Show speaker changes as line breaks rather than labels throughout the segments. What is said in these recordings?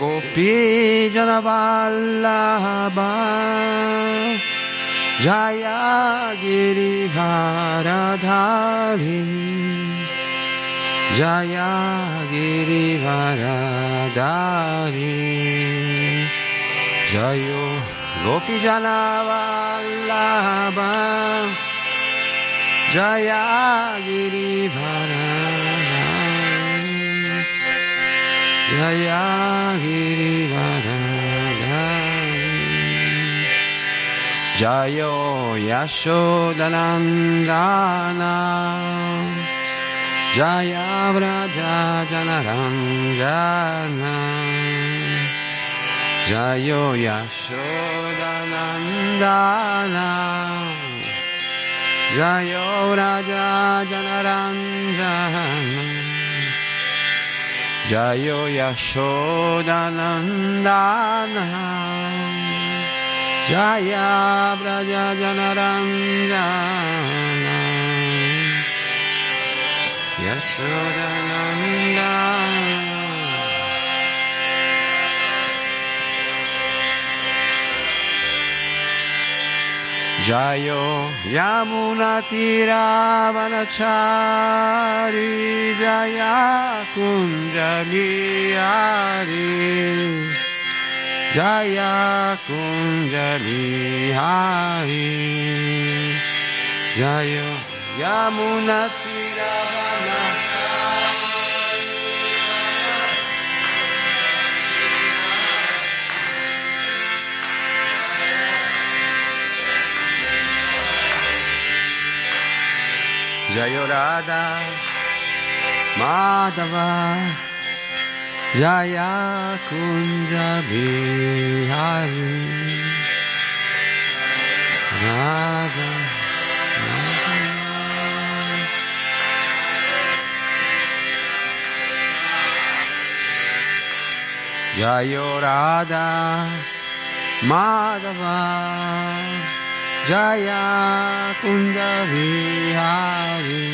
गोपी जनबाल्लाबा जया गिरिभारधारी जया गिरिभारधारी जयो गोपी जनबाल्लाबा जया गिरिभारा Jaya Girivaradhari Jayo Yashodanandana. Jaya Vraja Janaranjana Jayo Yashodanandana. Jayo Raja Janaranjana Jayo Yashodanandanam Jaya Braja Janaranjanam Yashodanandanam Jayo Yamuna Yamunatiravanachari Jaya Kunjali Hari Jaya Kunjali Hari Jayo Yamuna Yamunatiravanachari Jayo Radha Madhava Jaya Kunja Bihari Radha Jayo Radha Madhava Jaya Kunda Vihari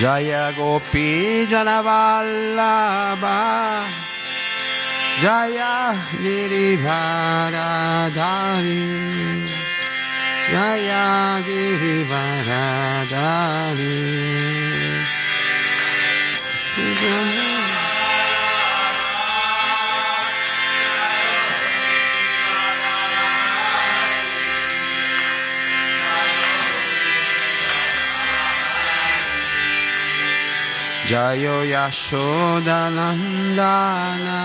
Jaya Gopi Janavallabha. Jaya Dayagiri Varadari. Jayo Yashodanandana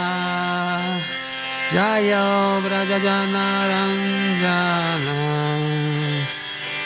Jayo Brajajanarandana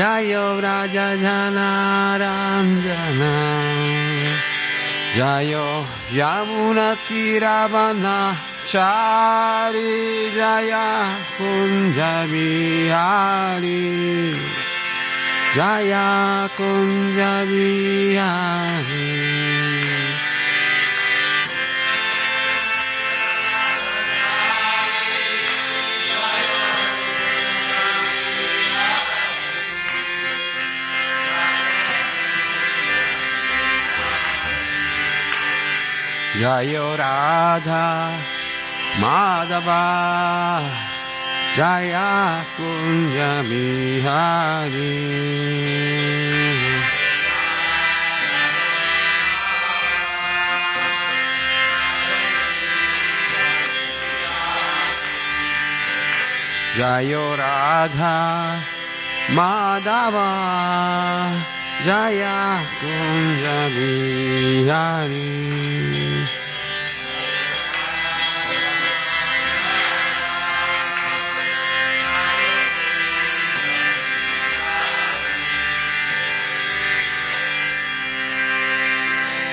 जय व्रज जना रञ्जना जय यमुनतिरवनचारि जय कुञ्जविहारि जय Kunjavihari Jaya Kunja Bihari Jayo Radha Madhava Jaya Kunjabi Hari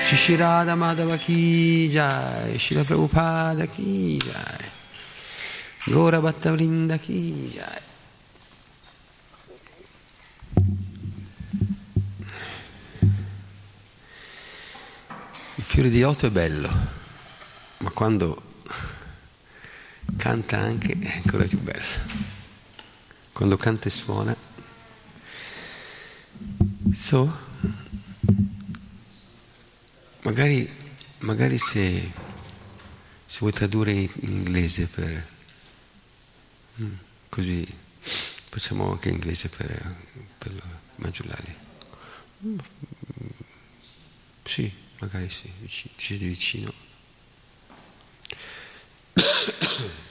Shishirada Madhava Ki Jai Shila Prabhupada Ki Jai Gora Bhatta Vrinda Ki Jai. Fiore di loto è bello, ma quando canta anche è ancora più bello. Quando canta e suona. So, magari, magari se, se vuoi tradurre in inglese per... Mm, così facciamo anche in inglese per, per Maggiolali. Mm, sì, magari sì, ci siete vicino.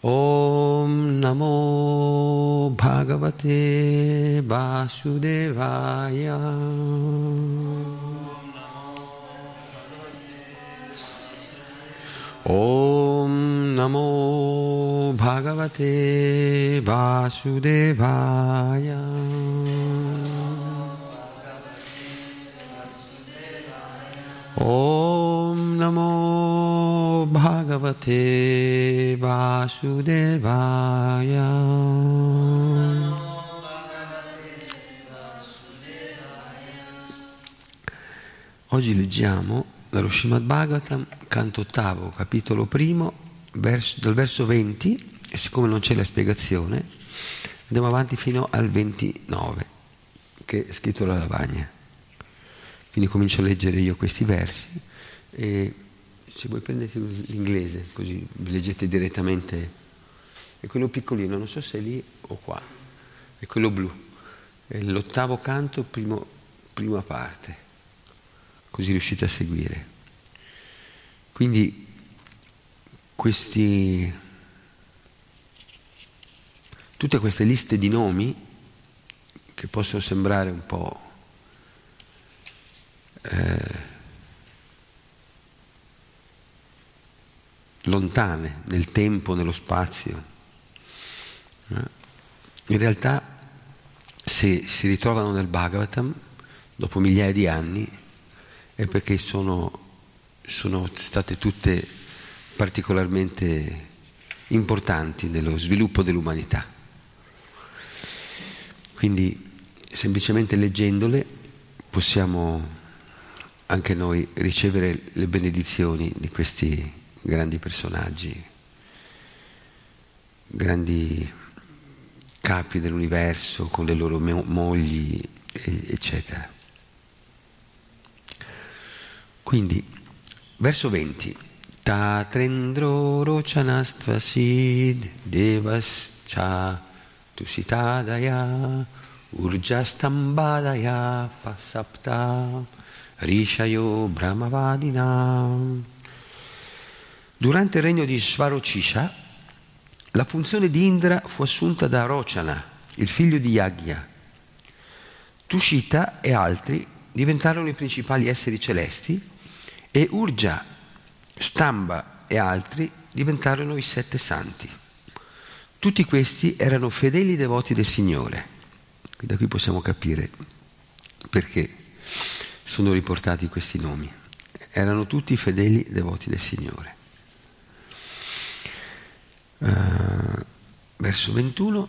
Om Namo Bhagavate Vasudevaya. Om Namo Bhagavate Vasudevaya. Om Namo Bhagavate Vasudevaya. Oggi leggiamo dallo Srimad Bhagavatam, canto ottavo, capitolo primo, verso, dal verso 20, e siccome non c'è la spiegazione, andiamo avanti fino al 29, che è scritto la lavagna. Quindi comincio a leggere io questi versi e se voi prendete l'inglese, così vi leggete direttamente, è quello piccolino, non so se è lì o qua, è quello blu, è l'ottavo canto, primo, prima parte. Così riuscite a seguire. Quindi questi, tutte queste liste di nomi che possono sembrare un po' eh, lontane nel tempo, nello spazio, eh, in realtà se si ritrovano nel Bhagavatam, dopo migliaia di anni, è perché sono, sono state tutte particolarmente importanti nello sviluppo dell'umanità. Quindi semplicemente leggendole possiamo anche noi ricevere le benedizioni di questi grandi personaggi, grandi capi dell'universo con le loro mogli, eccetera. Quindi, verso 20. Tatrendro rochanastvasid devascha tusitadaya urjastambadaya pasapta rishayo brahmavadina. Durante il regno di Svarocisha, la funzione di Indra fu assunta da Rochana, il figlio di Yagya. Tushita e altri diventarono i principali esseri celesti e Urgia, Stamba e altri diventarono i sette santi. Tutti questi erano fedeli devoti del Signore. Da qui possiamo capire perché sono riportati questi nomi. Erano tutti fedeli devoti del Signore. Uh, verso 21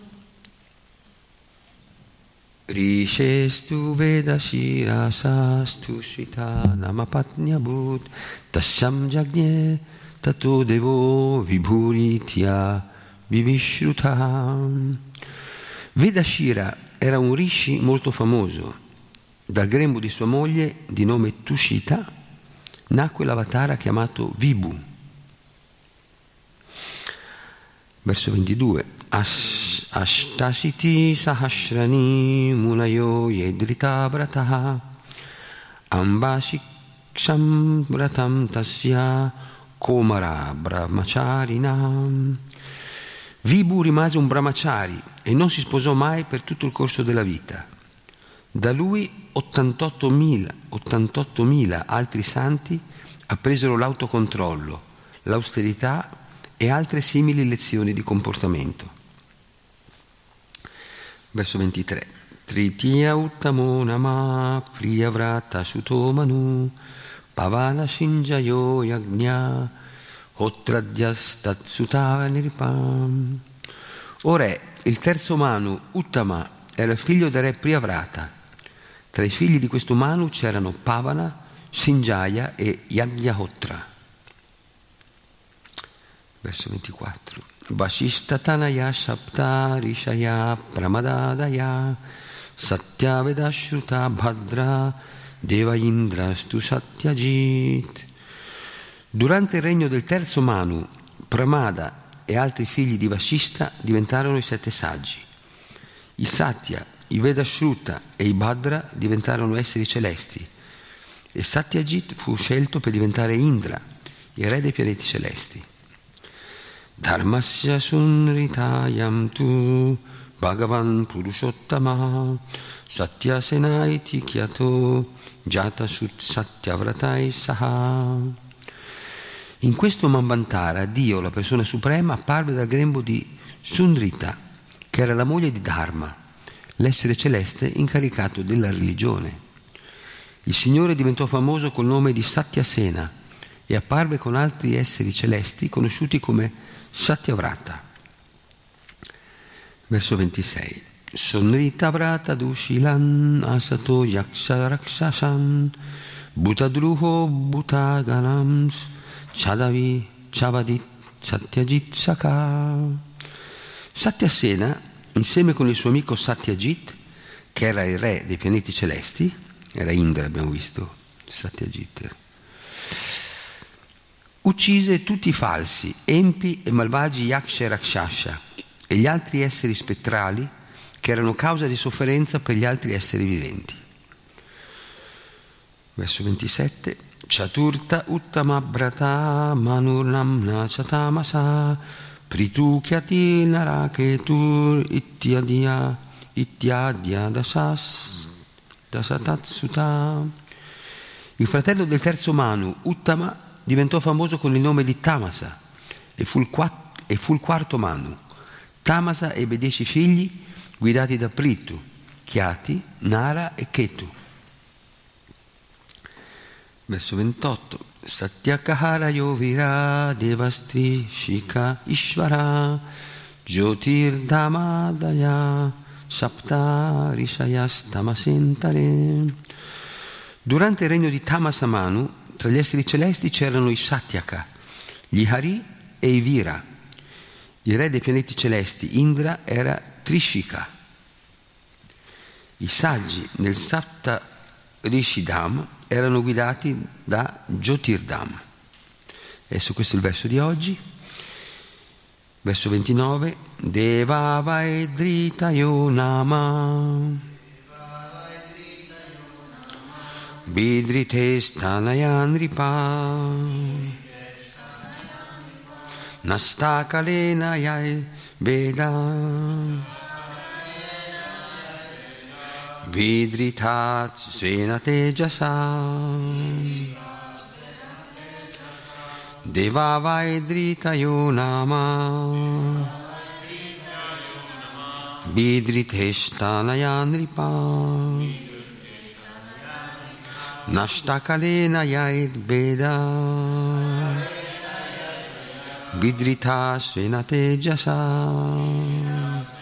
Rishestu Vedashirasastu Shita Namapatnyabhut Tasyam Jagne Tato Devo Vibhuritya Vivishrutam Vedashira era un rishi molto famoso. Dal grembo di sua moglie, di nome Tushita, nacque l'avatara chiamato Vibhu. Verso 22. Ash, ashtasiti sahasrani munayo yedrita ambashiksham vratam tasya komara brahmacharinam Vibhu rimase un brahmachari e non si sposò mai per tutto il corso della vita. Da lui 88.000, 88.000 altri santi appresero l'autocontrollo, l'austerità e altre simili lezioni di comportamento. Verso 23. Tritiya Uttamo Nama Priyavrata Sutomanu Pavana Shinjayo Yagnya Hotradyastat Nirpam. O il terzo Manu, Uttama, era figlio del re Priyavrata. Tra i figli di questo Manu c'erano Pavana, Sinjaya e Yagyahotra. Verso 24. Vashistatanaya Sapta Rishaya Pramadadaya Satyavedashruta Bhadra Deva Indrastu Satyajit. Durante il regno del terzo Manu, Pramada e altri figli di Vashista diventarono i sette saggi. I Satya, i Vedashruta e i Bhadra diventarono esseri celesti e Satyajit fu scelto per diventare Indra, il re dei pianeti celesti. Dharmasya sunritayam tu Bhagavan Purushottama Satyasena iti kyato Jata Sut Satyavratai Saha. In questo Mambantara Dio, la persona suprema, apparve dal grembo di Sundrita, che era la moglie di Dharma, l'essere celeste incaricato della religione. Il Signore diventò famoso col nome di Satyasena e apparve con altri esseri celesti conosciuti come Satyavrata. Verso 26. Sonrita vrata dushilan asato yaksha rakshashan bhutadruho bhutaganams chadavi chavadit satyajit saka. Satyasena, insieme con il suo amico Satyajit, che era il re dei pianeti celesti, era Indra abbiamo visto, Satyajit, uccise tutti i falsi, empi e malvagi Yaksha e Rakshasha e gli altri esseri spettrali che erano causa di sofferenza per gli altri esseri viventi. Verso 27. Chaturta uttama brata manurnamna chatamasa pritukyati naraketur ityadya ityadya dasas dasatatsuta. Il fratello del terzo Manu, Uttama, diventò famoso con il nome di Tamasa e fu il, quatt- e fu il quarto Manu. Tamasa ebbe dieci figli guidati da Pritu, Chiati, Nara e Ketu. Verso 28. Satyakahara Yovira Devastri Shika Ishvara Jyotirdamadaya Sapta Rishayastamasentare. Durante il regno di Tamasamanu, tra gli esseri celesti c'erano i Satyaka, gli Hari e i Vira. Il re dei pianeti celesti, Indra, era Trishika. I saggi nel Sapta Rishidam erano guidati da Jyotirdam. Adesso questo è il verso di oggi. Verso 29. Deva Vaedritayo Nama. Vidrite Stanayanripa. Nastakalena Yai Veda. Vidritat Sena Tejasa. Devavaidritayo Nama. Vidriteshtanayanripa. Nashtakalena Yaid Veda. Vidrita Sena Tejasa.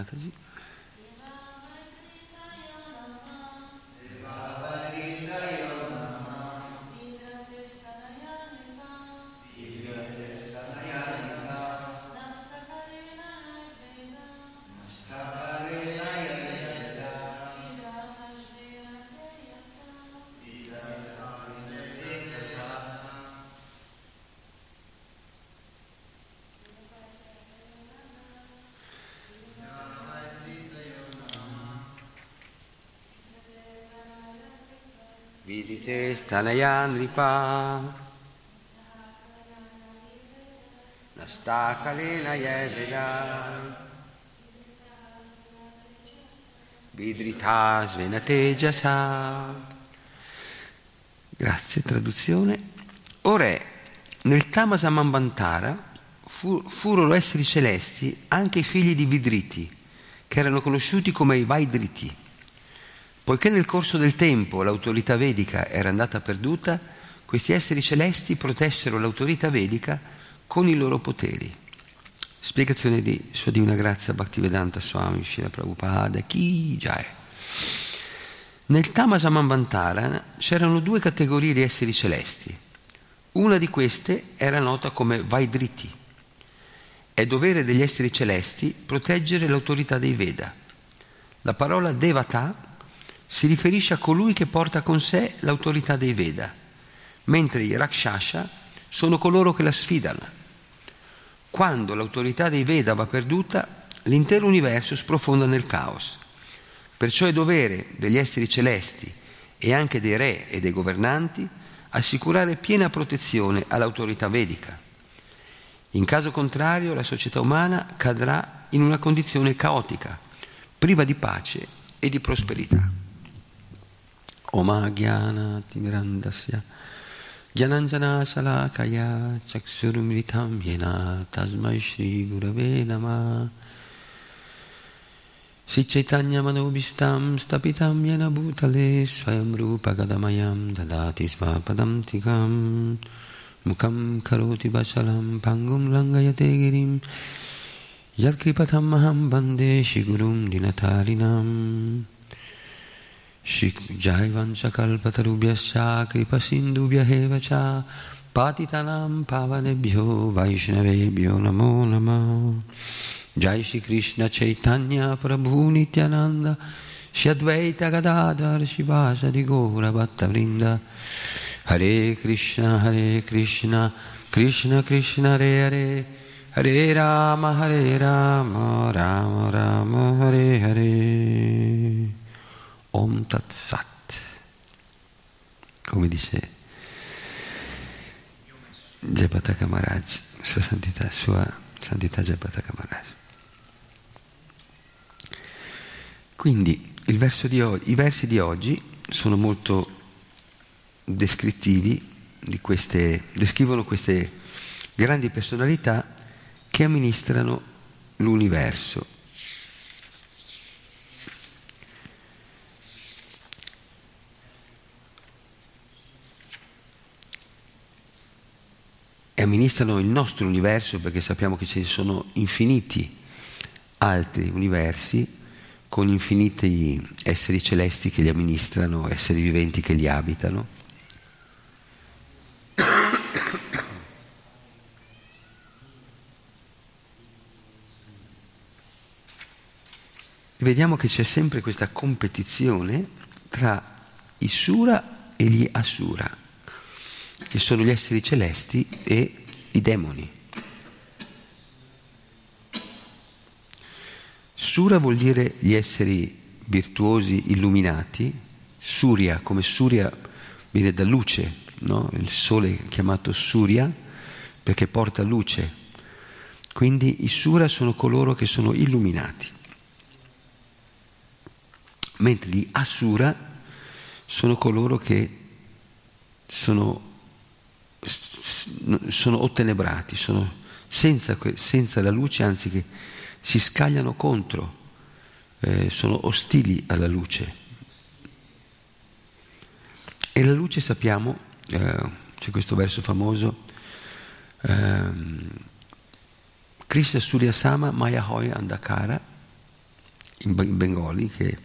माता जी। Mataji. Vidite stanayanripa Nastakalena yevida Vidrita svenatejasa Grazie, traduzione. Ora, nel Tamasa Mambantara fu, furono esseri celesti anche i figli di Vidriti, che erano conosciuti come i Vaidriti. Poiché nel corso del tempo l'autorità vedica era andata perduta, questi esseri celesti protessero l'autorità vedica con i loro poteri. Spiegazione di Sua Divina Grazia Bhaktivedanta Swami Shila Prabhupada Ki Jai. Nel Tamasa Mambantara c'erano due categorie di esseri celesti. Una di queste era nota come Vaidriti. È dovere degli esseri celesti proteggere l'autorità dei Veda. La parola Devata si riferisce a colui che porta con sé l'autorità dei Veda, mentre i Rakshasha sono coloro che la sfidano. Quando l'autorità dei Veda va perduta, l'intero universo sprofonda nel caos. Perciò è dovere degli esseri celesti e anche dei re e dei governanti assicurare piena protezione all'autorità vedica. In caso contrario la società umana cadrà in una condizione caotica, priva di pace e di prosperità. Oma Gyana Timirandasya. Gyananjana Salakaya Chaksurumritam Yena Tasmai Shri Gurave Namah. Sri Chaitanya Manobistam Stapitam Yena Bhutale Swayam Rupa Gadamayam Dadati Svapadam Tikam Mukam Karoti Vasalam Pangum Langayate Girim Yad Kripatam Maham Bande Shigurum Dinatarinam Jaivanchakalpatarubhyascha kripasindubhyaeva cha. Patitanam pavanebhyo vaishnavebhyo namo namah Jai Shri Krishna Chaitanya Prabhu Nityananda. Shri Advaita Gadadhar Shivasadi Gaura Om Tat Sat come dice Jayapataka Maharaj sua santità, sua santità Jayapataka Maharaj quindi oggi, i versi di oggi sono molto descrittivi queste, descrivono queste grandi personalità che amministrano l'universo e amministrano il nostro universo perché sappiamo che ci sono infiniti altri universi con infiniti esseri celesti che li amministrano, esseri viventi che li abitano. Vediamo che c'è sempre questa competizione tra i Sura e gli Asura che sono gli esseri celesti e i demoni. Sura vuol dire gli esseri virtuosi, illuminati, Surya, come Surya viene da luce, no? il sole chiamato Surya perché porta luce. Quindi i Sura sono coloro che sono illuminati, mentre gli Asura sono coloro che sono sono ottenebrati, sono senza, senza, la luce, anzi che si scagliano contro, eh, sono ostili alla luce. E la luce sappiamo, eh, c'è questo verso famoso, eh, Krishna Surya Sama Maya Hoya Andakara in bengali, che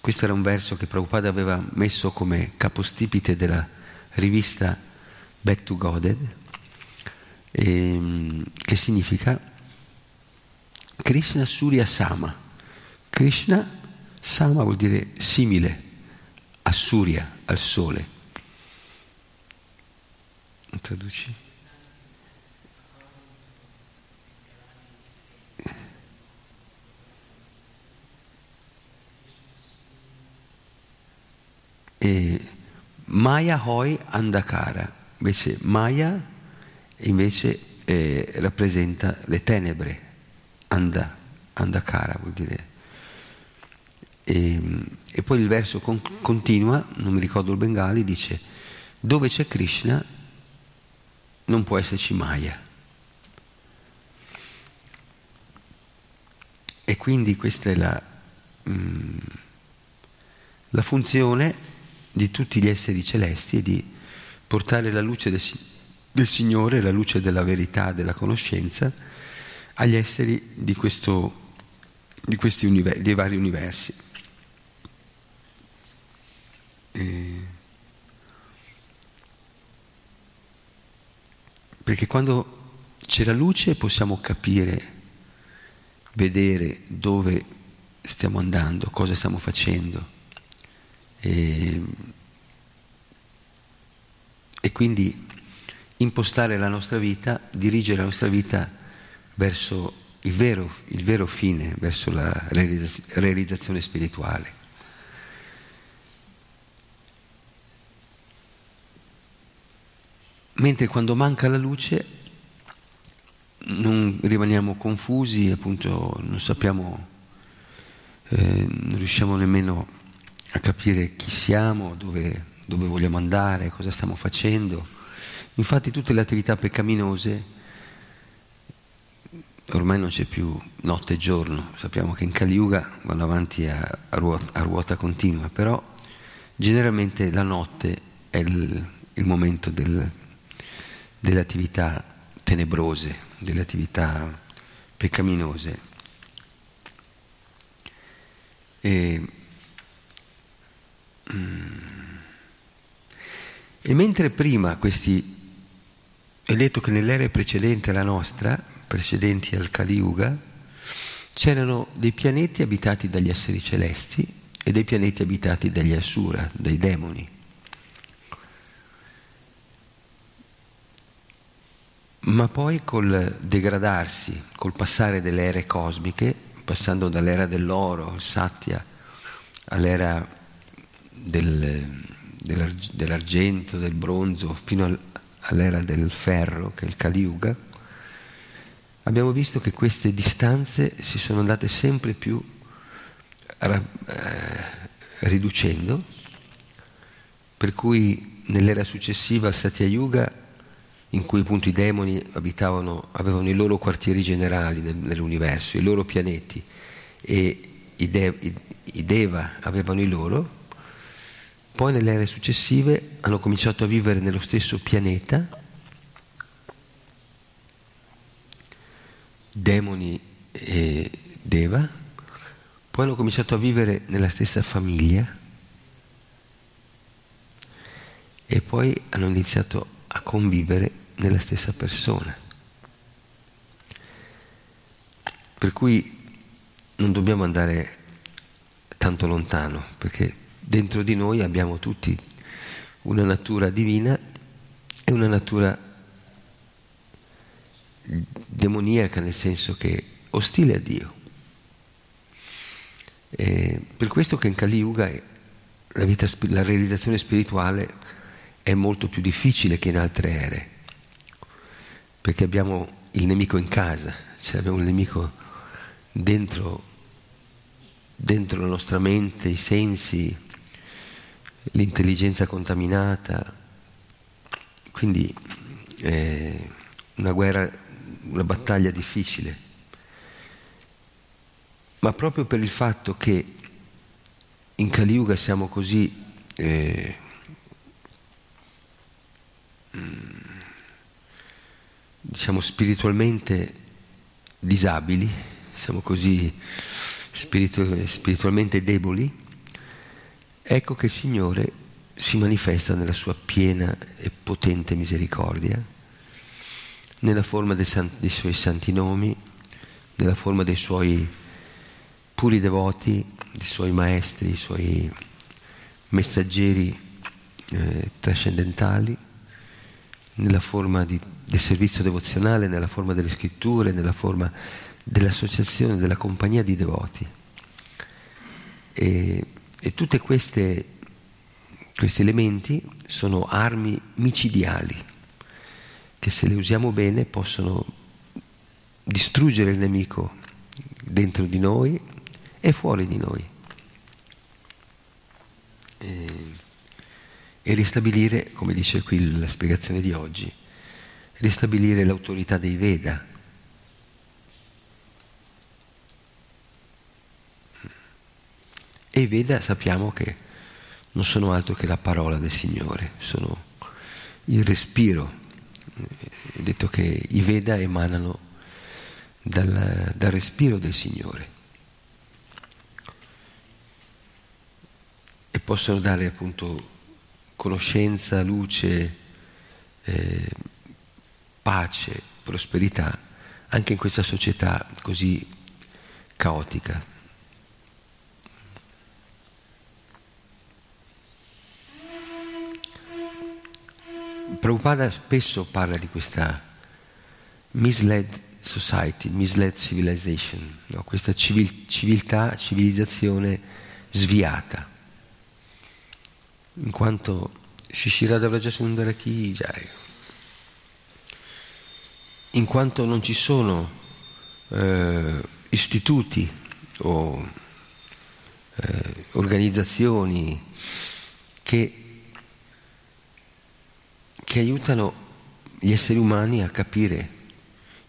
questo era un verso che Prabhupada aveva messo come capostipite della rivista Back to Godhead, ehm, che significa Krishna Surya Sama. Krishna Sama vuol dire simile a Surya, al sole. Traduci? E Maya Hoi Andakara, invece Maya invece eh, rappresenta le tenebre, Anda, Andakara vuol dire. E, e poi il verso con, continua, non mi ricordo il bengali, dice dove c'è Krishna non può esserci Maya. E quindi questa è la, mm, la funzione di tutti gli esseri celesti e di portare la luce del, del Signore, la luce della verità, della conoscenza, agli esseri di, questo, di questi univers, dei vari universi. E perché quando c'è la luce possiamo capire, vedere dove stiamo andando, cosa stiamo facendo e, e quindi impostare la nostra vita, dirigere la nostra vita verso il vero, il vero fine, verso la realizzazione spirituale. Mentre quando manca la luce non rimaniamo confusi, appunto non sappiamo, eh, non riusciamo nemmeno a capire chi siamo, dove, dove vogliamo andare, cosa stiamo facendo. Infatti tutte le attività peccaminose, ormai non c'è più notte e giorno, sappiamo che in Kali Yuga vanno avanti a, ruota, a ruota, continua, però generalmente la notte è il, il momento del, delle attività tenebrose, delle attività peccaminose. E e mentre prima questi, è detto che nell'era precedente alla nostra, precedenti al Kali Yuga, c'erano dei pianeti abitati dagli esseri celesti e dei pianeti abitati dagli Asura, dai demoni. Ma poi col degradarsi, col passare delle ere cosmiche, passando dall'era dell'oro, Satya, all'era del, dell'argento, del bronzo, fino all'era del ferro, che è il Kali Yuga, abbiamo visto che queste distanze si sono andate sempre più eh, riducendo, per cui nell'era successiva al Satya Yuga, in cui appunto i demoni abitavano, avevano i loro quartieri generali nell'universo, i loro pianeti, e i, de, i, i Deva avevano i loro, poi nelle ere successive hanno cominciato a vivere nello stesso pianeta, demoni e Deva, poi hanno cominciato a vivere nella stessa famiglia e poi hanno iniziato a convivere nella stessa persona. Per cui non dobbiamo andare tanto lontano, perché dentro di noi abbiamo tutti una natura divina e una natura demoniaca, nel senso che ostile a Dio. E per questo che in Kali Yuga la, vita, la realizzazione spirituale è molto più difficile che in altre ere, perché abbiamo il nemico in casa, cioè abbiamo il nemico dentro, dentro la nostra mente, i sensi, l'intelligenza contaminata, quindi è una guerra, una battaglia difficile. Ma proprio per il fatto che in Kali Yuga siamo così eh, diciamo spiritualmente disabili, siamo così spiritualmente deboli, ecco che il Signore si manifesta nella sua piena e potente misericordia, nella forma dei, santi, dei suoi santi nomi, nella forma dei suoi puri devoti, dei suoi maestri, i suoi messaggeri eh, trascendentali, nella forma di, del servizio devozionale, nella forma delle scritture, nella forma dell'associazione, della compagnia di devoti. E, e tutti questi elementi sono armi micidiali che se le usiamo bene possono distruggere il nemico dentro di noi e fuori di noi. E, e ristabilire, come dice qui la spiegazione di oggi, ristabilire l'autorità dei Veda. E i Veda sappiamo che non sono altro che la parola del Signore, sono il respiro. È detto che i Veda emanano dal, dal respiro del Signore. E possono dare appunto conoscenza, luce, eh, pace, prosperità, anche in questa società così caotica. Prabhupada spesso parla di questa misled society, misled civilization, no? questa civil- civiltà, civilizzazione sviata, in quanto Shishirada Vrajasundara Ki Jai, in quanto non ci sono eh, istituti o eh, organizzazioni che, che aiutano gli esseri umani a capire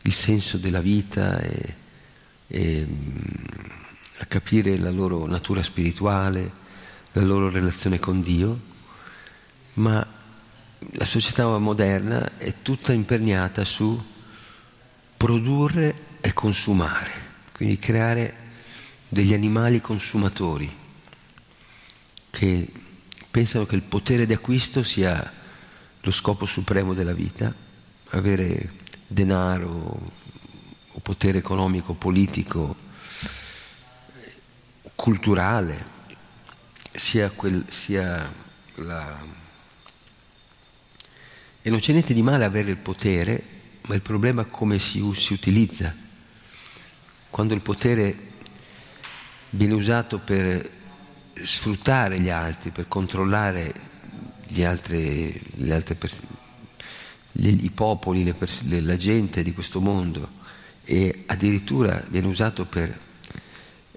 il senso della vita e, e a capire la loro natura spirituale, la loro relazione con Dio, ma la società moderna è tutta imperniata su produrre e consumare, quindi creare degli animali consumatori che pensano che il potere d'acquisto sia lo scopo supremo della vita, avere denaro o potere economico, politico, culturale, sia, quel, sia la... E non c'è niente di male avere il potere, ma il problema è come si, si utilizza. Quando il potere viene usato per sfruttare gli altri, per controllare gli altri, le altre persone, i popoli, le pers- la gente di questo mondo. E addirittura viene usato per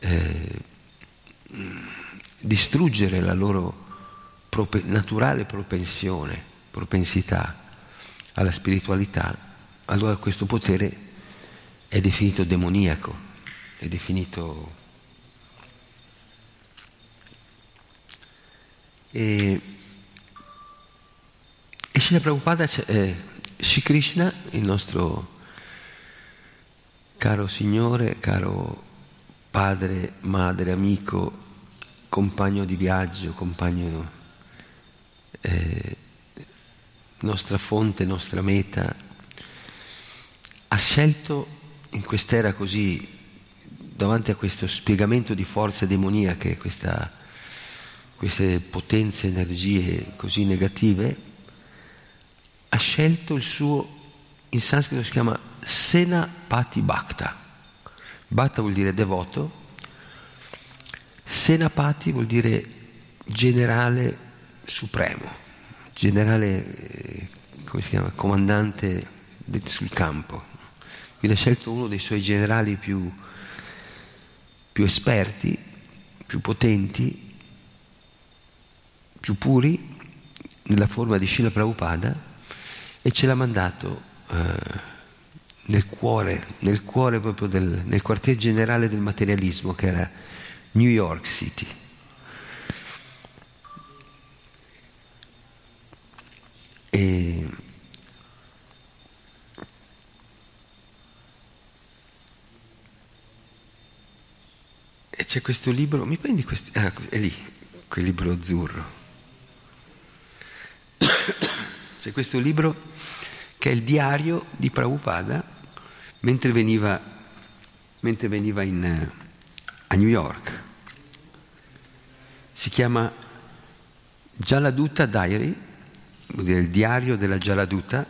eh, distruggere la loro prope- naturale propensione, propensità alla spiritualità, allora questo potere è definito demoniaco, è definito... E, e Srila Prabhupada eh, Shri Krishna, il nostro caro Signore, caro padre, madre, amico, compagno di viaggio, compagno, eh, nostra fonte, nostra meta, ha scelto in quest'era così, davanti a questo spiegamento di forze demoniache, questa, queste potenze, energie così negative, ha scelto il suo, in sanscrito si chiama Sena Pati Bhakta. Bhakta vuol dire devoto, Senapati vuol dire generale supremo, generale, eh, come si chiama, comandante sul campo. Quindi ha scelto uno dei suoi generali più, più esperti, più potenti, più puri, nella forma di Srila Prabhupada, e ce l'ha mandato eh, nel cuore, nel cuore proprio del, nel quartier generale del materialismo che era New York City. E c'è questo libro, mi prendi questo? Ah, è lì, quel libro azzurro. C'è questo libro che è il diario di Prabhupada mentre veniva, mentre veniva in, a New York. Si chiama Jaladuta Diary, vuol dire il diario della Jaladuta.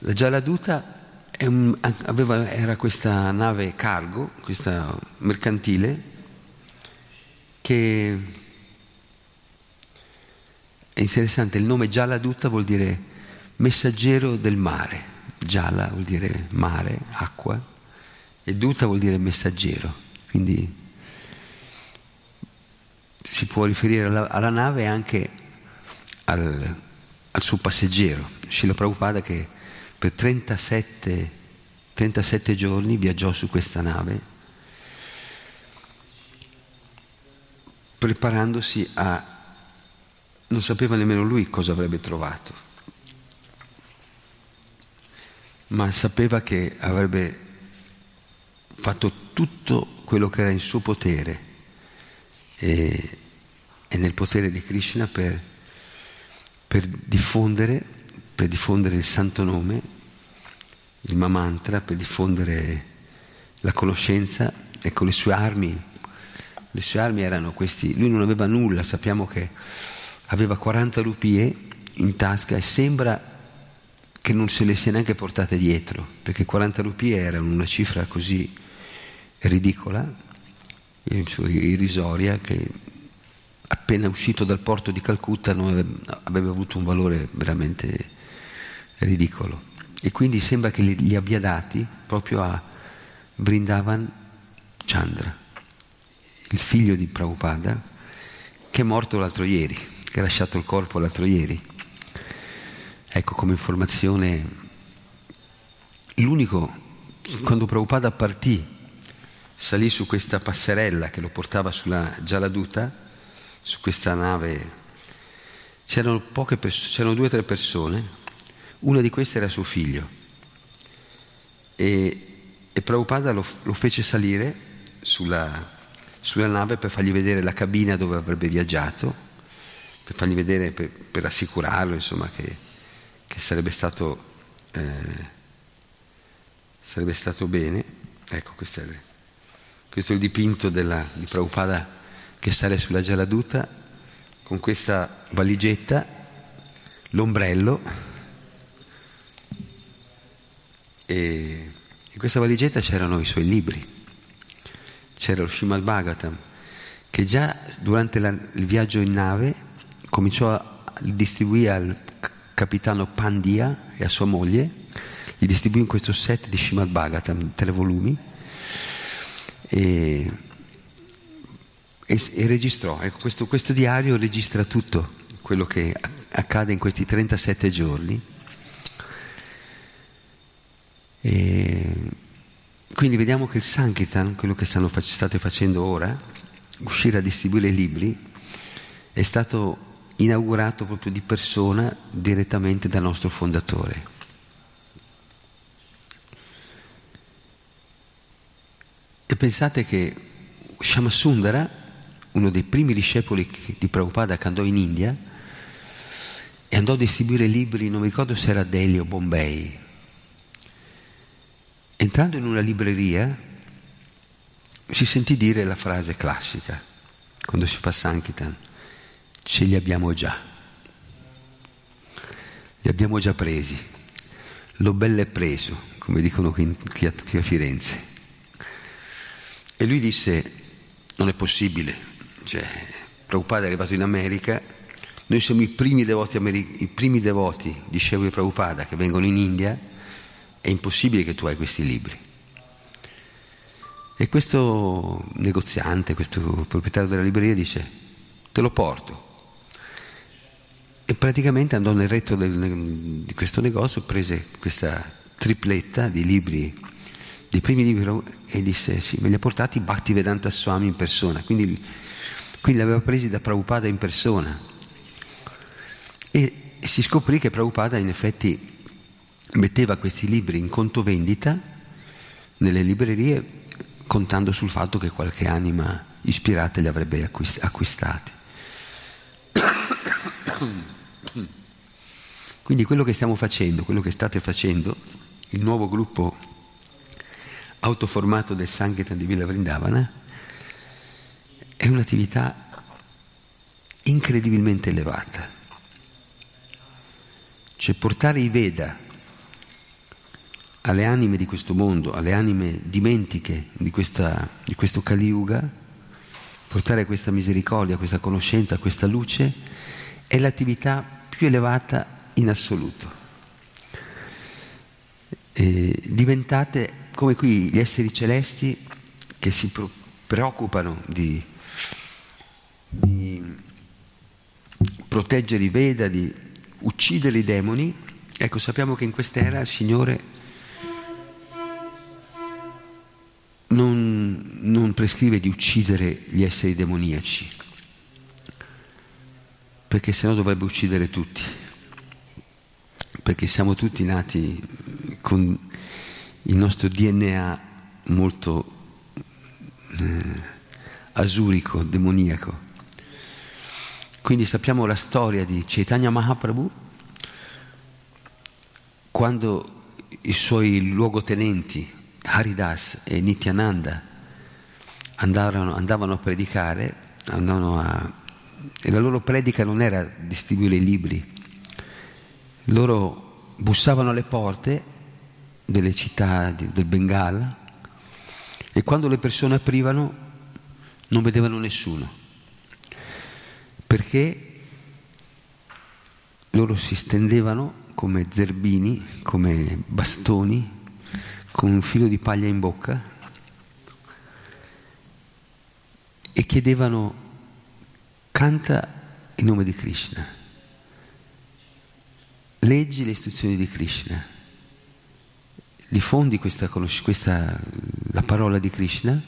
La Jaladuta aveva, era questa nave cargo, questa mercantile, che è interessante, il nome Jaladuta vuol dire messaggero del mare. Jala vuol dire mare, acqua, e Duta vuol dire messaggero. Quindi si può riferire alla, alla nave e anche al, al suo passeggero. Srila Prabhupada che per 37, 37 giorni viaggiò su questa nave preparandosi a... non sapeva nemmeno lui cosa avrebbe trovato, ma sapeva che avrebbe fatto tutto quello che era in suo potere e, e nel potere di Krishna per, per diffondere per diffondere il santo nome, il Mamantra, per diffondere la conoscenza e con le sue armi. Le sue armi erano questi, lui non aveva nulla, sappiamo che aveva 40 rupie in tasca e sembra che non se le sia neanche portate dietro, perché 40 rupie erano una cifra così ridicola, irrisoria, che appena uscito dal porto di Calcutta aveva avuto un valore veramente ridicolo. E quindi sembra che li, abbia dati proprio a Vrindavan Chandra, il figlio di Prabhupada, che è morto l'altro ieri, che ha lasciato il corpo l'altro ieri. Ecco come informazione, l'unico, quando Prabhupada partì, salì su questa passerella che lo portava sulla Jaladuta, su questa nave, c'erano, poche pers- c'erano due o tre persone. Una di queste era suo figlio. E, e Prabhupada lo, lo fece salire sulla, sulla, nave per fargli vedere la cabina dove avrebbe viaggiato, per fargli vedere, per, per assicurarlo insomma, che, che sarebbe, stato, eh, sarebbe stato bene. Ecco, questo è, il, questo è il dipinto della, di Prabhupada che sale sulla Jaladuta con questa valigetta, l'ombrello e in questa valigetta c'erano i suoi libri, c'era lo Shimal Bhagavatam, che già durante la, il viaggio in nave cominciò a distribuire al capitano Pandia e a sua moglie, gli distribuì in questo set di Shimal Bhagavatam, tre volumi, e, e, e registrò, ecco, questo, questo diario registra tutto quello che accade in questi 37 giorni. E quindi vediamo che il Sankirtan, quello che stanno, state facendo ora, uscire a distribuire i libri, è stato inaugurato proprio di persona direttamente dal nostro fondatore. E pensate che Shamasundara, uno dei primi discepoli di Prabhupada che andò in India, e andò a distribuire libri, non mi ricordo se era Delhi o Bombay, Entrando in una libreria si sentì dire la frase classica, quando si fa Sankirtan, ce li abbiamo già, li abbiamo già presi, lo bello è preso, come dicono qui, qui, a, qui a Firenze. E lui disse, non è possibile, cioè, Prabhupada è arrivato in America, noi siamo i primi devoti, i primi devoti discepoli di Prabhupada che vengono in India, è impossibile che tu hai questi libri. E questo negoziante, questo proprietario della libreria dice, te lo porto. E praticamente andò nel retro del, di questo negozio, prese questa tripletta di libri, dei primi libri, e disse, sì, me li ha portati Bhaktivedanta Swami in persona. Quindi, quindi li aveva presi da Prabhupada in persona. E, si scoprì che Prabhupada in effetti metteva questi libri in conto vendita nelle librerie contando sul fatto che qualche anima ispirata li avrebbe acquist- acquistati. Quindi quello che stiamo facendo, quello che state facendo, il nuovo gruppo autoformato del Sankirtan di Villa Vrindavana, è un'attività incredibilmente elevata. Cioè portare i Veda alle anime di questo mondo, alle anime dimentiche di, questa, di questo Kali Yuga, portare questa misericordia, questa conoscenza, questa luce, è l'attività più elevata in assoluto. E diventate come qui gli esseri celesti che si preoccupano di, di proteggere i Veda, di uccidere i demoni, ecco sappiamo che in quest'era il Signore non, non prescrive di uccidere gli esseri demoniaci, perché sennò dovrebbe uccidere tutti, perché siamo tutti nati con il nostro DNA molto eh, asurico, demoniaco. Quindi sappiamo la storia di Chaitanya Mahaprabhu quando i suoi luogotenenti Haridas e Nityananda andavano, andavano a predicare, andavano a, e la loro predica non era distribuire i libri, loro bussavano alle porte delle città di, del Bengala e quando le persone aprivano non vedevano nessuno, perché loro si stendevano come zerbini, come bastoni con un filo di paglia in bocca e chiedevano canta in nome di Krishna, leggi le istruzioni di Krishna, diffondi questa, questa, la parola di Krishna,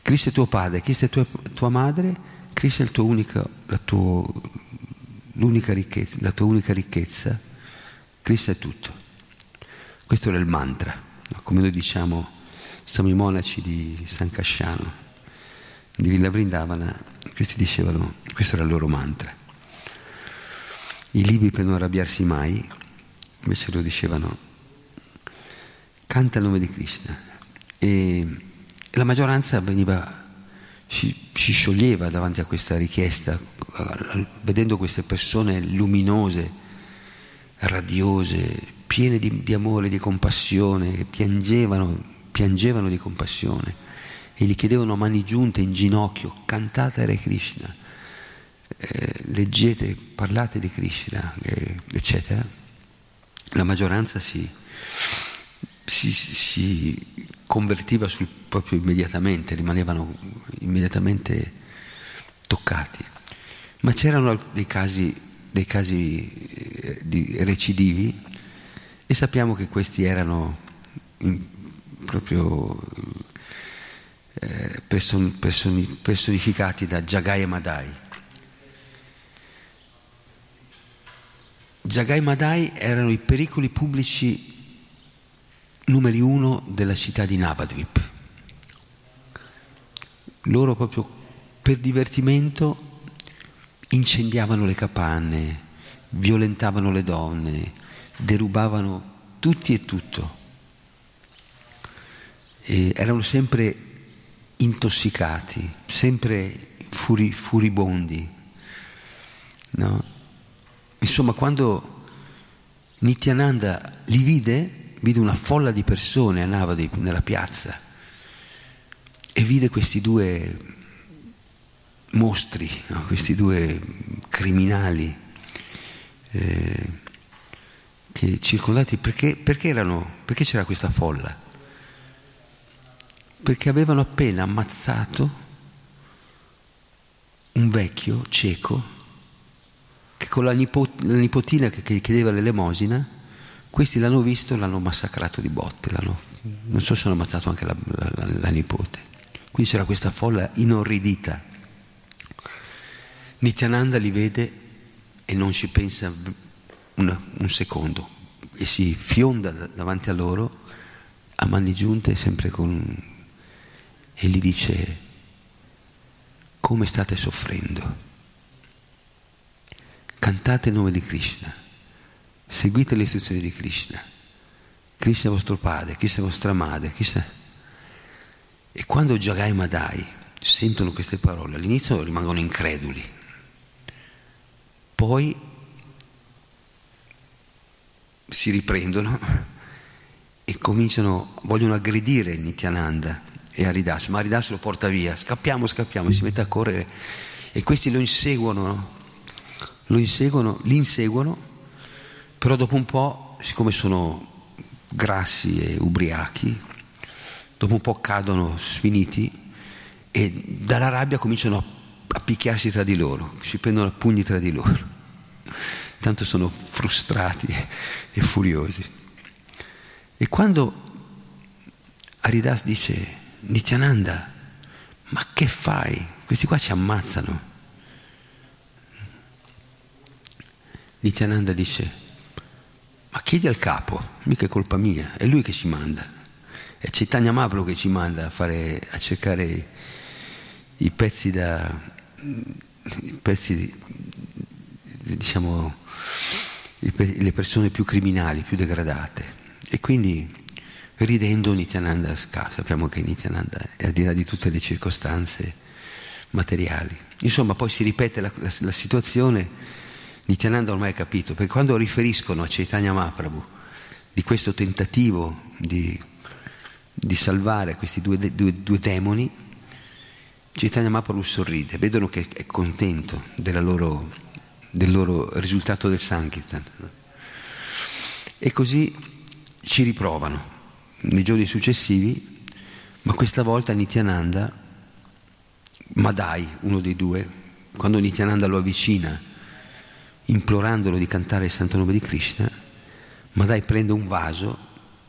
Krishna è tuo padre, Krishna è tua, tua madre, Krishna è il tuo unico, la, tua, ricchezza, la tua unica ricchezza, Krishna è tutto. Questo era il mantra come noi diciamo, siamo i monaci di San Casciano, di Villa Vrindavana, questi dicevano, questo era il loro mantra. I libri per non arrabbiarsi mai, invece lo dicevano, canta il nome di Krishna. E la maggioranza veniva, si, si scioglieva davanti a questa richiesta, vedendo queste persone luminose, radiose, piene di, di amore, di compassione, che piangevano, piangevano di compassione e gli chiedevano a mani giunte in ginocchio, cantate Hare Krishna, eh, leggete, parlate di Krishna, eh, eccetera. La maggioranza si, si, si convertiva sul, proprio immediatamente, rimanevano immediatamente toccati. Ma c'erano dei casi, dei casi eh, di recidivi e sappiamo che questi erano in, proprio eh, person, personi, personificati da Jagai e Madai. Jagai e Madai erano i pericoli pubblici numeri uno della città di Navadvip. Loro proprio per divertimento incendiavano le capanne, violentavano le donne, derubavano tutti e tutto. E erano sempre intossicati, sempre furi, furibondi. No? Insomma, quando Nityananda li vide, vide una folla di persone a Navadip nella piazza e vide questi due mostri, no? questi due criminali. Eh, che circondati, perché, perché, erano, perché c'era questa folla? Perché avevano appena ammazzato un vecchio cieco che con la, nipot- la nipotina che, che, chiedeva l'elemosina, questi l'hanno visto e l'hanno massacrato di botte, non so se hanno ammazzato anche la, la, la nipote. Quindi c'era questa folla inorridita. Nityananda li vede e non ci pensa una, un secondo e si fionda davanti a loro a mani giunte sempre con e gli dice come state soffrendo. Cantate il nome di Krishna, seguite le istruzioni di Krishna. Krishna è vostro padre, Krishna è vostra madre. Krishna... E quando Jagai Madai sentono queste parole, all'inizio rimangono increduli, poi si riprendono e cominciano, vogliono aggredire Nityananda e Haridas, ma Haridas lo porta via, scappiamo, scappiamo, si mette a correre e questi lo inseguono, lo inseguono, li inseguono, però dopo un po', siccome sono grassi e ubriachi, dopo un po' cadono sfiniti e dalla rabbia cominciano a picchiarsi tra di loro, si prendono a pugni tra di loro, tanto sono frustrati e furiosi. E quando Haridas dice Nityananda, ma che fai? Questi qua ci ammazzano. Nityananda dice, ma chiedi al capo, mica è colpa mia, è lui che ci manda. È Chaitanya Mahaprabhu che ci manda a, fare, a cercare i pezzi da... I pezzi, diciamo, le persone più criminali, più degradate. E quindi ridendo Nityananda scappa. Sappiamo che Nityananda è al di là di tutte le circostanze materiali. Insomma, poi si ripete la, la, la situazione, Nityananda ormai ha capito, perché quando riferiscono a Chaitanya Mahaprabhu di questo tentativo di, di salvare questi due, due, due demoni, Chaitanya Mahaprabhu sorride, vedono che è contento loro, del loro risultato del Sankirtan. E così ci riprovano nei giorni successivi, ma questa volta Nityananda, Madai, uno dei due, quando Nityananda lo avvicina, implorandolo di cantare il santo nome di Krishna, Madai prende un vaso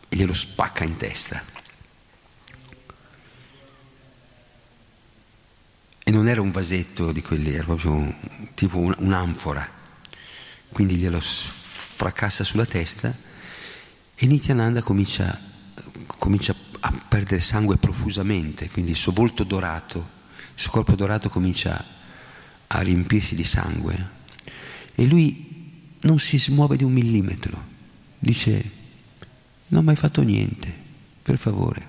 e glielo spacca in testa. E non era un vasetto di quelli, era proprio un, tipo un'anfora. Quindi glielo fracassa sulla testa e Nityananda comincia comincia a perdere sangue profusamente, quindi il suo volto dorato, il suo corpo dorato comincia a riempirsi di sangue. E lui non si smuove di un millimetro, dice, non ho mai fatto niente, per favore,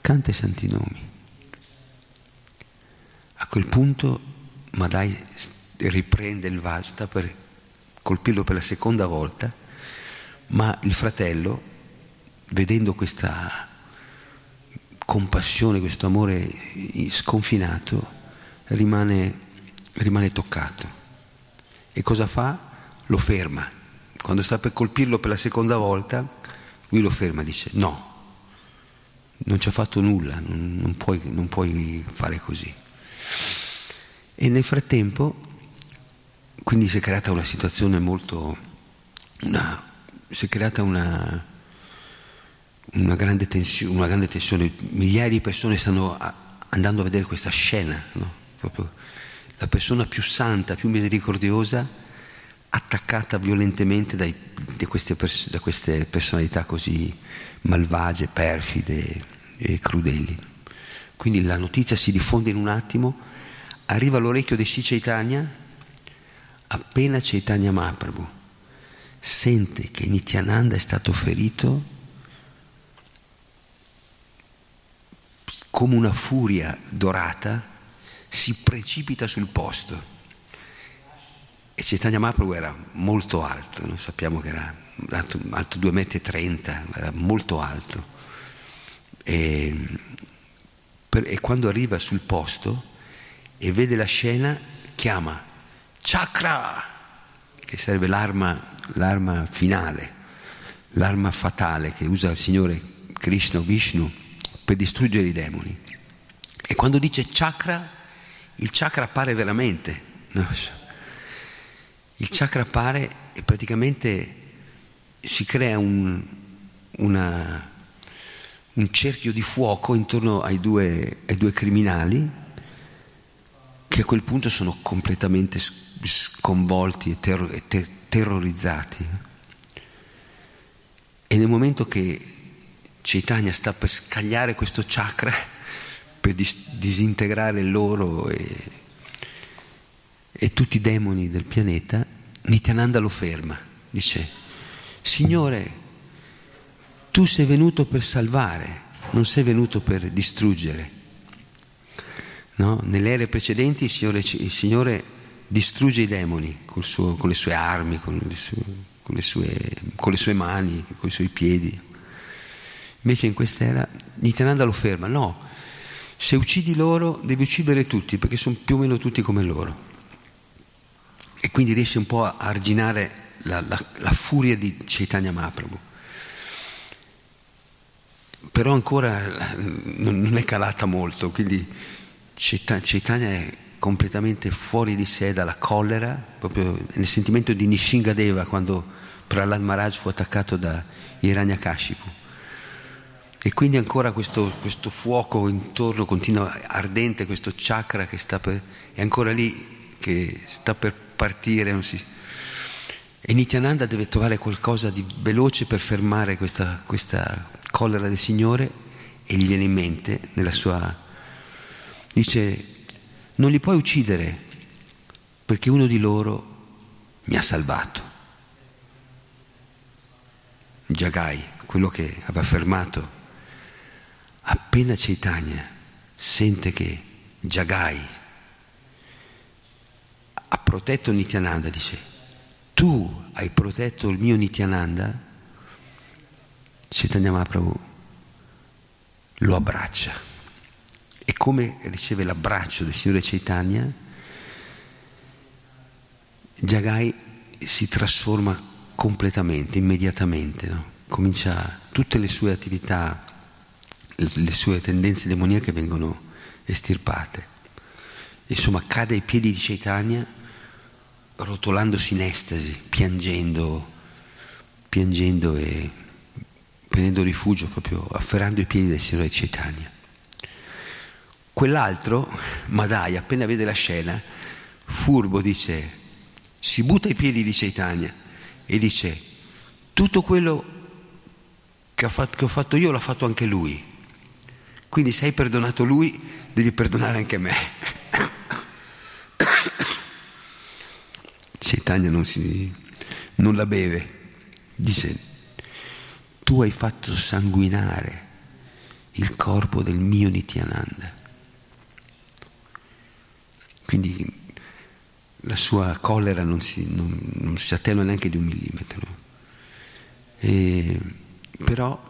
canta i santi nomi. A quel punto Madai riprende il Vasta per colpirlo per la seconda volta, ma il fratello vedendo questa compassione, questo amore sconfinato, rimane, rimane toccato. E cosa fa? Lo ferma. Quando sta per colpirlo per la seconda volta, lui lo ferma, dice no, non ci ha fatto nulla, non, non, puoi, non puoi fare così. E nel frattempo, quindi si è creata una situazione molto, una, si è creata una, una grande, tensione, una grande tensione, migliaia di persone stanno andando a vedere questa scena, no? la persona più santa, più misericordiosa, attaccata violentemente dai, da, queste pers- da, queste personalità così malvagie, perfide e crudeli. Quindi la notizia si diffonde in un attimo, arriva all'orecchio di Sri Chaitanya, appena Chaitanya Mahaprabhu sente che Nityananda è stato ferito, come una furia dorata, si precipita sul posto. E Chaitanya Mahaprabhu era molto alto, no? sappiamo che era alto, alto 2,30 metri, era molto alto. E, per, e quando arriva sul posto e vede la scena, chiama Chakra, che sarebbe l'arma, l'arma finale, l'arma fatale che usa il Signore Krishna Vishnu per distruggere i demoni. E quando dice chakra, il chakra appare veramente. Il chakra appare e praticamente si crea un, una, un cerchio di fuoco intorno ai due, ai due criminali che a quel punto sono completamente sconvolti e, terror, e ter- terrorizzati. E nel momento che Chaitanya sta per scagliare questo chakra, per dis- disintegrare loro e, e tutti i demoni del pianeta, Nityananda lo ferma, dice, Signore, tu sei venuto per salvare, non sei venuto per distruggere. No? Nelle ere precedenti il Signore, il Signore distrugge i demoni suo, con le sue armi, con le sue, con, le sue, con le sue mani, con i suoi piedi. Invece in quest'era Nityananda lo ferma, no, se uccidi loro devi uccidere tutti perché sono più o meno tutti come loro. E quindi riesce un po' a arginare la, la, la furia di Chaitanya Mahaprabhu. Però ancora non è calata molto, quindi Chaitanya è completamente fuori di sé dalla collera, proprio nel sentimento di Nishingadeva quando Prahlad Maharaj fu attaccato da Hiranyakashipu. E quindi ancora questo, questo, fuoco intorno continua ardente, questo chakra che sta per, è ancora lì, che sta per partire. Si... E Nityananda deve trovare qualcosa di veloce per fermare questa, questa collera del Signore e gli viene in mente nella sua... Dice, non li puoi uccidere perché uno di loro mi ha salvato. Jagai, quello che aveva fermato, appena Chaitanya sente che Jagai ha protetto Nityananda, dice, tu hai protetto il mio Nityananda, Chaitanya Mahaprabhu lo abbraccia e come riceve l'abbraccio del Signore Chaitanya, Jagai si trasforma completamente, immediatamente, no? comincia tutte le sue attività, le sue tendenze demoniache vengono estirpate. Insomma, cade ai piedi di Chaitanya rotolandosi in estasi, piangendo, piangendo e prendendo rifugio proprio afferrando i piedi del Signore Chaitanya. Quell'altro, Madai, appena vede la scena, furbo dice, si butta ai piedi di Chaitanya e dice, tutto quello che ho fatto io l'ha fatto anche lui. Quindi se hai perdonato lui, devi perdonare anche me. Chaitanya non, si, non la beve, dice, tu hai fatto sanguinare il corpo del mio Nityananda. Quindi la sua collera non si, non, non si attenua neanche di un millimetro. E, però,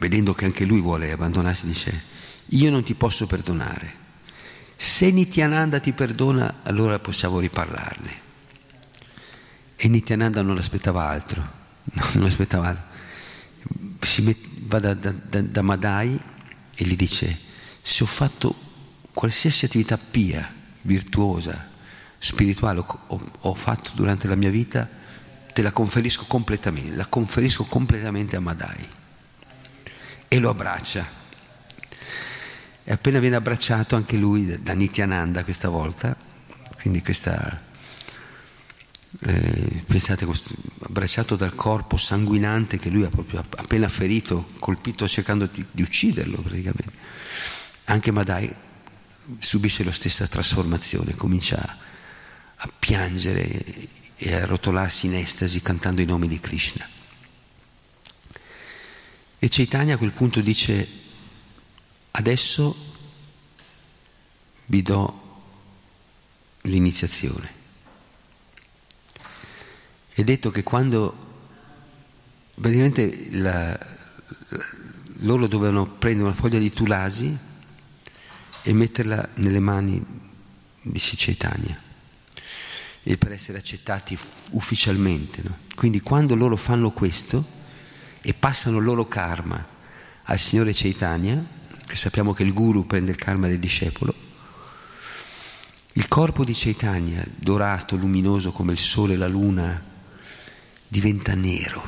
vedendo che anche lui vuole abbandonarsi, dice, io non ti posso perdonare. Se Nityananda ti perdona, allora possiamo riparlarne. E Nityananda non aspettava altro, non aspettava altro. Si met, va da, da, da, da Madai e gli dice, se ho fatto qualsiasi attività pia, virtuosa, spirituale ho, ho fatto durante la mia vita, te la conferisco completamente, la conferisco completamente a Madai. E lo abbraccia. E appena viene abbracciato anche lui da Nityananda questa volta, quindi questa, eh, pensate, abbracciato dal corpo sanguinante che lui ha proprio appena ferito, colpito cercando di, di ucciderlo praticamente. Anche Madai subisce la stessa trasformazione, comincia a piangere e a rotolarsi in estasi cantando i nomi di Krishna. E Chaitanya a quel punto dice, adesso vi do l'iniziazione. È detto che quando praticamente la, loro dovevano prendere una foglia di tulasi e metterla nelle mani di Chaitanya per essere accettati ufficialmente. No? Quindi quando loro fanno questo e passano il loro karma al Signore Chaitanya, che sappiamo che il guru prende il karma del discepolo, il corpo di Chaitanya, dorato, luminoso come il sole e la luna, diventa nero,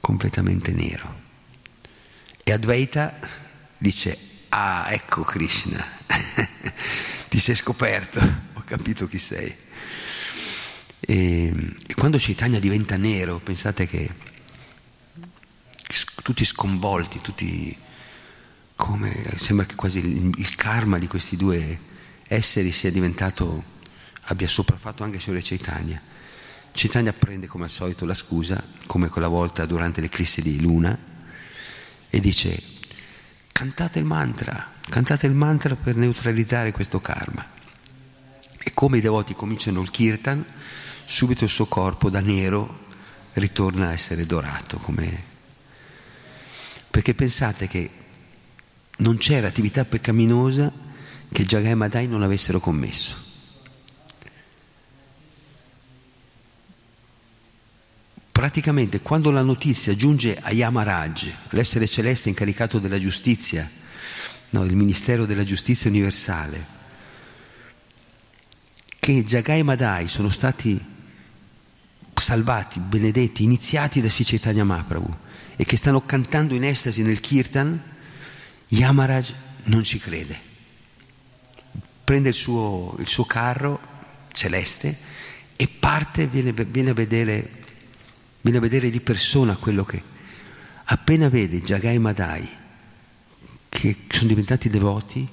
completamente nero. E Advaita dice ah, ecco Krishna, ti sei scoperto, ho capito chi sei. E, e quando Chaitanya diventa nero, pensate che tutti sconvolti, tutti come sembra che quasi il, il karma di questi due esseri sia diventato, abbia sopraffatto anche sulle Chaitanya. Chaitanya prende come al solito la scusa, come quella volta durante l'eclissi di luna, e dice cantate il mantra, cantate il mantra per neutralizzare questo karma. E come i devoti cominciano il kirtan, subito il suo corpo da nero ritorna a essere dorato. Come... Perché pensate che non c'era attività peccaminosa che Jagai e Madai non avessero commesso. Praticamente quando la notizia giunge a Yamaraj, l'essere celeste incaricato della giustizia, no, il Ministero della Giustizia Universale, che Jagai e Madai sono stati salvati, benedetti, iniziati da Sicetanya Mahaprabhu e che stanno cantando in estasi nel kirtan, Yamaraj non ci crede. Prende il suo, il suo carro celeste e parte, viene, viene, a vedere, viene a vedere di persona quello che... Appena vede Jagai Madai, che sono diventati devoti,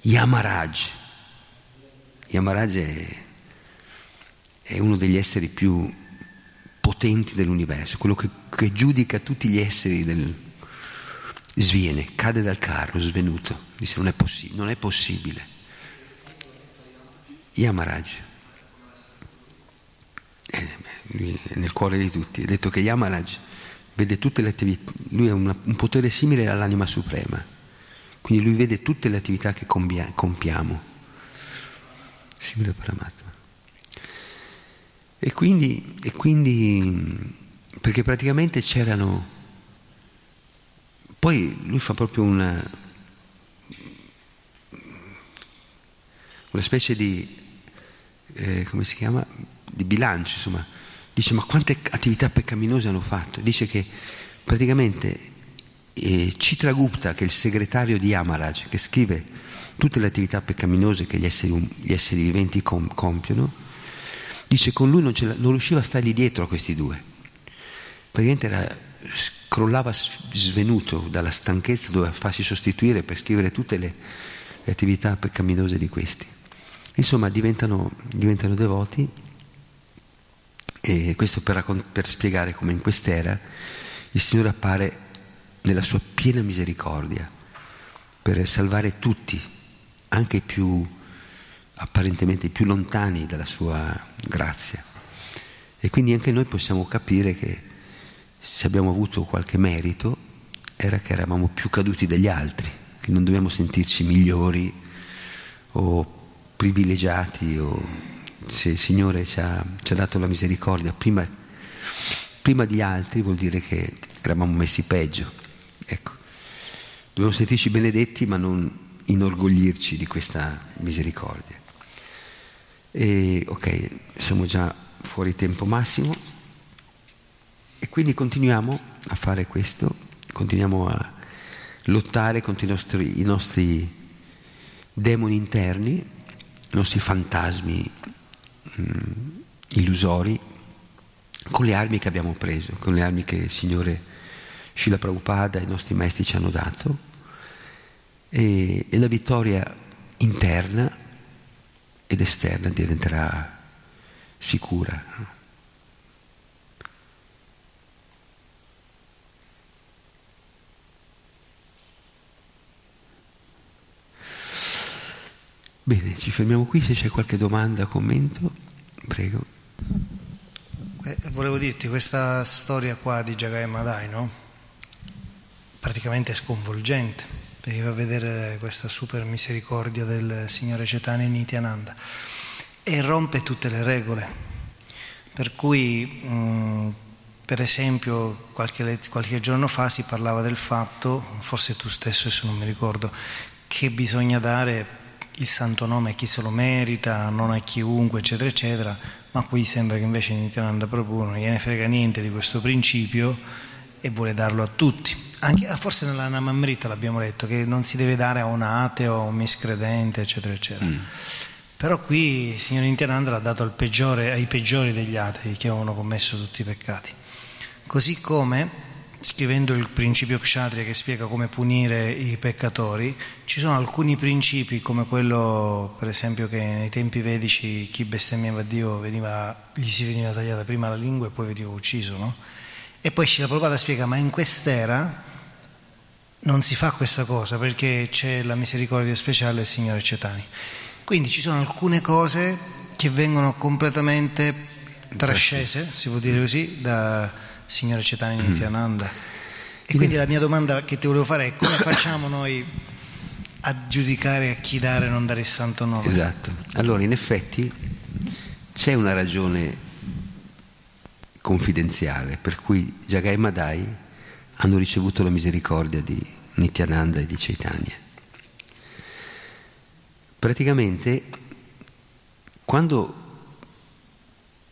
Yamaraj, Yamaraj è, è uno degli esseri più potenti dell'universo, quello che, che giudica tutti gli esseri del... Sviene, cade dal carro, svenuto, dice non è, possi- non è possibile. Yamaraj. Eh, lui è nel cuore di tutti. Ha detto che Yamaraj vede tutte le attività, lui ha un potere simile all'anima suprema, quindi lui vede tutte le attività che compia, compiamo, simile a Paramatma. E quindi, e quindi, perché praticamente c'erano, poi lui fa proprio una, una specie di eh, come si chiama, di bilancio, insomma, dice ma quante attività peccaminose hanno fatto? Dice che praticamente eh, Citragupta, che è il segretario di Amaraj, che scrive tutte le attività peccaminose che gli esseri, gli esseri viventi com- compiono, dice con lui non, non, riusciva a stargli dietro a questi due. Praticamente era, scrollava svenuto dalla stanchezza, doveva farsi sostituire per scrivere tutte le, le attività peccaminose di questi. Insomma, diventano, diventano devoti e questo per, per spiegare come in quest'era il Signore appare nella sua piena misericordia per salvare tutti, anche i più apparentemente più lontani dalla sua grazia. E quindi anche noi possiamo capire che se abbiamo avuto qualche merito era che eravamo più caduti degli altri, che non dobbiamo sentirci migliori o privilegiati o se il Signore ci ha, ci ha dato la misericordia prima, prima, di altri vuol dire che eravamo messi peggio. Ecco. Dobbiamo sentirci benedetti ma non inorgoglirci di questa misericordia. E, ok, siamo già fuori tempo massimo. E quindi continuiamo a fare questo, continuiamo a lottare contro i nostri, i nostri demoni interni i nostri fantasmi mh, mm, illusori con le armi che abbiamo preso, con le armi che il Signore Srila Prabhupada e i nostri maestri ci hanno dato. E, e la vittoria interna ed esterna diventerà sicura. Bene, ci fermiamo qui, se c'è qualche domanda, commento, prego.
Eh, volevo dirti, questa storia qua di Jagai Madai, no? Praticamente sconvolgente, perché fa vedere questa super misericordia del Signore Cetane Nityananda e rompe tutte le regole. Per cui, mh, mm, per esempio, qualche, qualche giorno fa si parlava del fatto, forse tu stesso, adesso non mi ricordo, che bisogna dare il santo nome a chi se lo merita, non a chiunque, eccetera, eccetera, ma qui sembra che invece Nityananda Prabhu non gliene frega niente di questo principio e vuole darlo a tutti. Anche, ah, forse nella Namamrita l'abbiamo detto, che non si deve dare a un ateo, a un miscredente, eccetera, eccetera. Mm. Però qui il signor Nityananda l'ha dato peggiore, ai peggiori degli atei che avevano commesso tutti i peccati. Così come scrivendo il principio Kshatriya che spiega come punire i peccatori, ci sono alcuni principi come quello, per esempio, che nei tempi vedici chi bestemmiava Dio veniva, gli si veniva tagliata prima la lingua e poi veniva ucciso, no? E poi Shila Prabhupada spiega, ma in quest'era non si fa questa cosa perché c'è la misericordia speciale del Signore Cetani. Quindi ci sono alcune cose che vengono completamente trascese, si può dire così, da Signore Cetani mm. Nityananda. E quindi la mia domanda che ti volevo fare è come facciamo noi a giudicare a chi dare e non dare il santo nome?
Esatto. Allora, in effetti c'è una ragione confidenziale per cui Jagai e Madai hanno ricevuto la misericordia di Nityananda e di Chaitanya. Praticamente, quando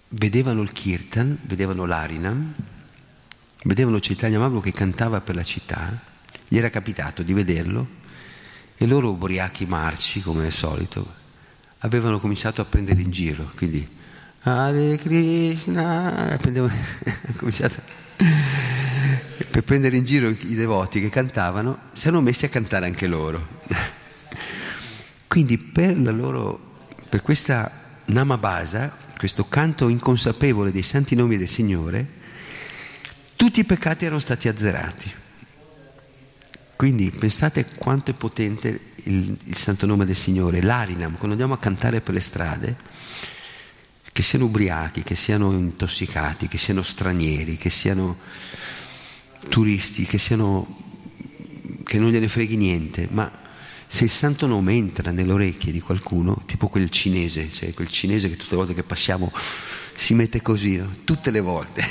vedevano il kirtan, vedevano l'arinam, vedevano Chaitanya Mahaprabhu che cantava per la città, gli era capitato di vederlo e loro ubriachi marci, come al solito, avevano cominciato a prendere in giro, quindi Hare Krishna, cominciato per prendere in giro i devoti che cantavano, si erano messi a cantare anche loro. Quindi per, loro, per questa Namabasa, questo canto inconsapevole dei santi nomi del Signore, tutti i peccati erano stati azzerati. Quindi pensate quanto è potente il, il santo nome del Signore, l'arinam, quando andiamo a cantare per le strade, che siano ubriachi, che siano intossicati, che siano stranieri, che siano turisti, che, siano, che non gliene freghi niente, ma se il santo nome entra nelle orecchie di qualcuno, tipo quel cinese, cioè quel cinese che tutte le volte che passiamo si mette così, no? tutte le volte,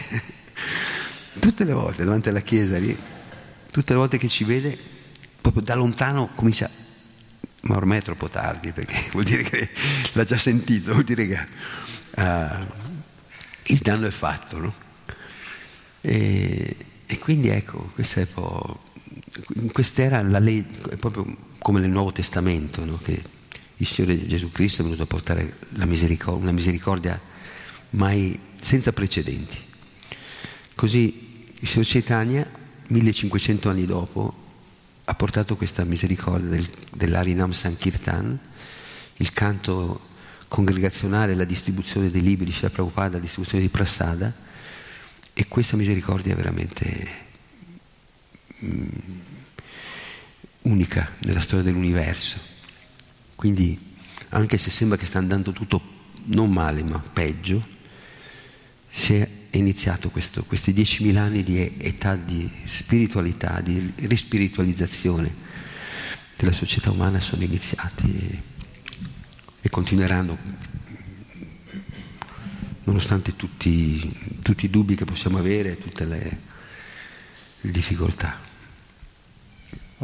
tutte le volte davanti alla chiesa lì, tutte le volte che ci vede, proprio da lontano comincia, ma ormai è troppo tardi perché vuol dire che l'ha già sentito, vuol dire che uh, il danno è fatto, no? E, e quindi ecco, questa è po', quest'era la legge, proprio come nel Nuovo Testamento, no? che il Signore Gesù Cristo è venuto a portare misericordia, una misericordia mai senza precedenti. Così il Signor Chaitanya, 1500 anni dopo, ha portato questa misericordia del, dell'Arinam Sankirtan, il canto congregazionale, la distribuzione dei libri Srila Prabhupada, la distribuzione di Prasada, e questa misericordia è veramente... Mm, unica nella storia dell'universo. Quindi, anche se sembra che sta andando tutto non male, ma peggio, si è iniziato questo, questi 10.000 anni di età di spiritualità, di rispiritualizzazione della società umana sono iniziati e, continueranno, nonostante tutti, tutti, i dubbi che possiamo avere, tutte le, le difficoltà.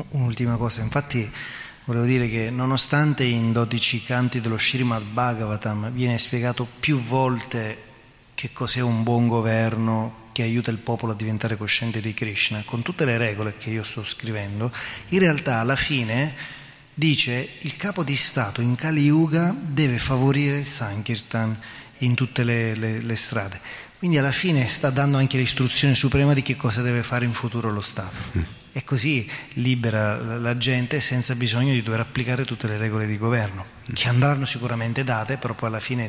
Un'ultima cosa, infatti volevo dire che nonostante in 12 canti dello Srimad Bhagavatam viene spiegato più volte che cos'è un buon governo che aiuta il popolo a diventare cosciente di Krishna, con tutte le regole che io sto scrivendo, in realtà alla fine dice il capo di Stato in Kali Yuga deve favorire il Sankirtan in tutte le, le, le strade. Quindi alla fine sta dando anche l'istruzione suprema di che cosa deve fare in futuro lo Stato. Mm e così libera la gente senza bisogno di dover applicare tutte le regole di governo, che andranno sicuramente date, però poi alla fine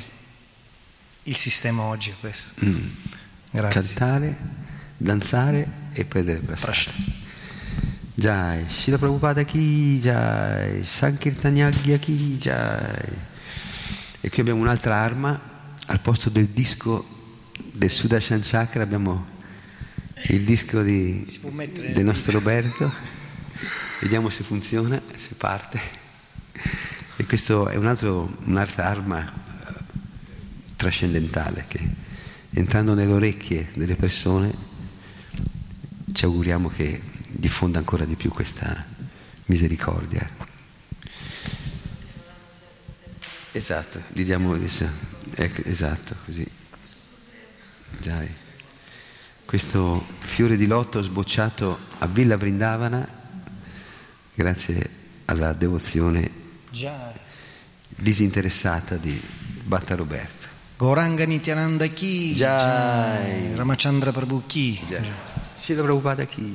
il sistema oggi è questo. Mm.
Grazie. Cantare, danzare e prendere prasad. Jai, Shila Prabhupada chi, Jai, Sankirtanyagya chi, Jai. E qui abbiamo un'altra arma, al posto del disco del Sudarshan Chakra abbiamo il disco di, del nostro Roberto, vediamo se funziona, se parte. E questo è un altro, un'altra arma eh, trascendentale che entrando nelle orecchie delle persone ci auguriamo che diffonda ancora di più questa misericordia. Esatto, gli diamo adesso, ecco, esatto, così. Dai questo fiore di lotto sbocciato a Villa Vrindavana grazie alla devozione disinteressata di Bhatta Roberto.
Goranga Nityananda Ki, Jai. Ramachandra Prabhu Ki. Jai.
Srila Prabhupada chi